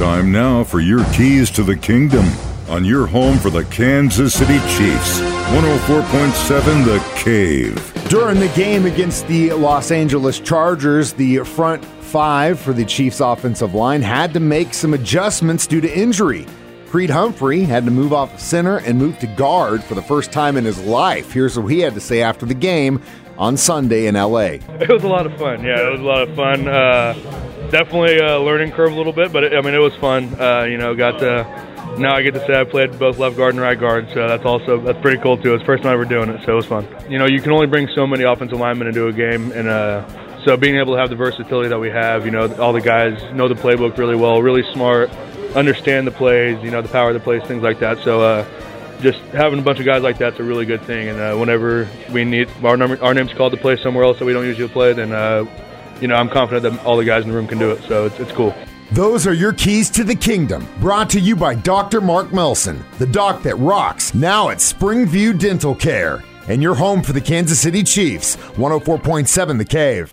Time now for your keys to the kingdom on your home for the Kansas City Chiefs. 104.7 The Cave. During the game against the Los Angeles Chargers, the front five for the Chiefs offensive line had to make some adjustments due to injury. Creed Humphrey had to move off center and move to guard for the first time in his life. Here's what he had to say after the game on Sunday in LA. It was a lot of fun. Yeah, it was a lot of fun. Uh, definitely a learning curve a little bit, but it, I mean, it was fun. Uh, you know, got to now I get to say I played both left guard and right guard, so that's also that's pretty cool too. It's first time ever doing it, so it was fun. You know, you can only bring so many offensive linemen into a game, and uh, so being able to have the versatility that we have, you know, all the guys know the playbook really well, really smart, understand the plays, you know, the power of the plays, things like that. So. Uh, just having a bunch of guys like that's a really good thing. And uh, whenever we need our number, our name's called to play somewhere else that we don't usually play, then uh, you know I'm confident that all the guys in the room can do it. So it's, it's cool. Those are your keys to the kingdom. Brought to you by Dr. Mark Melson, the doc that rocks, now at Springview Dental Care. And your home for the Kansas City Chiefs, 104.7 The Cave.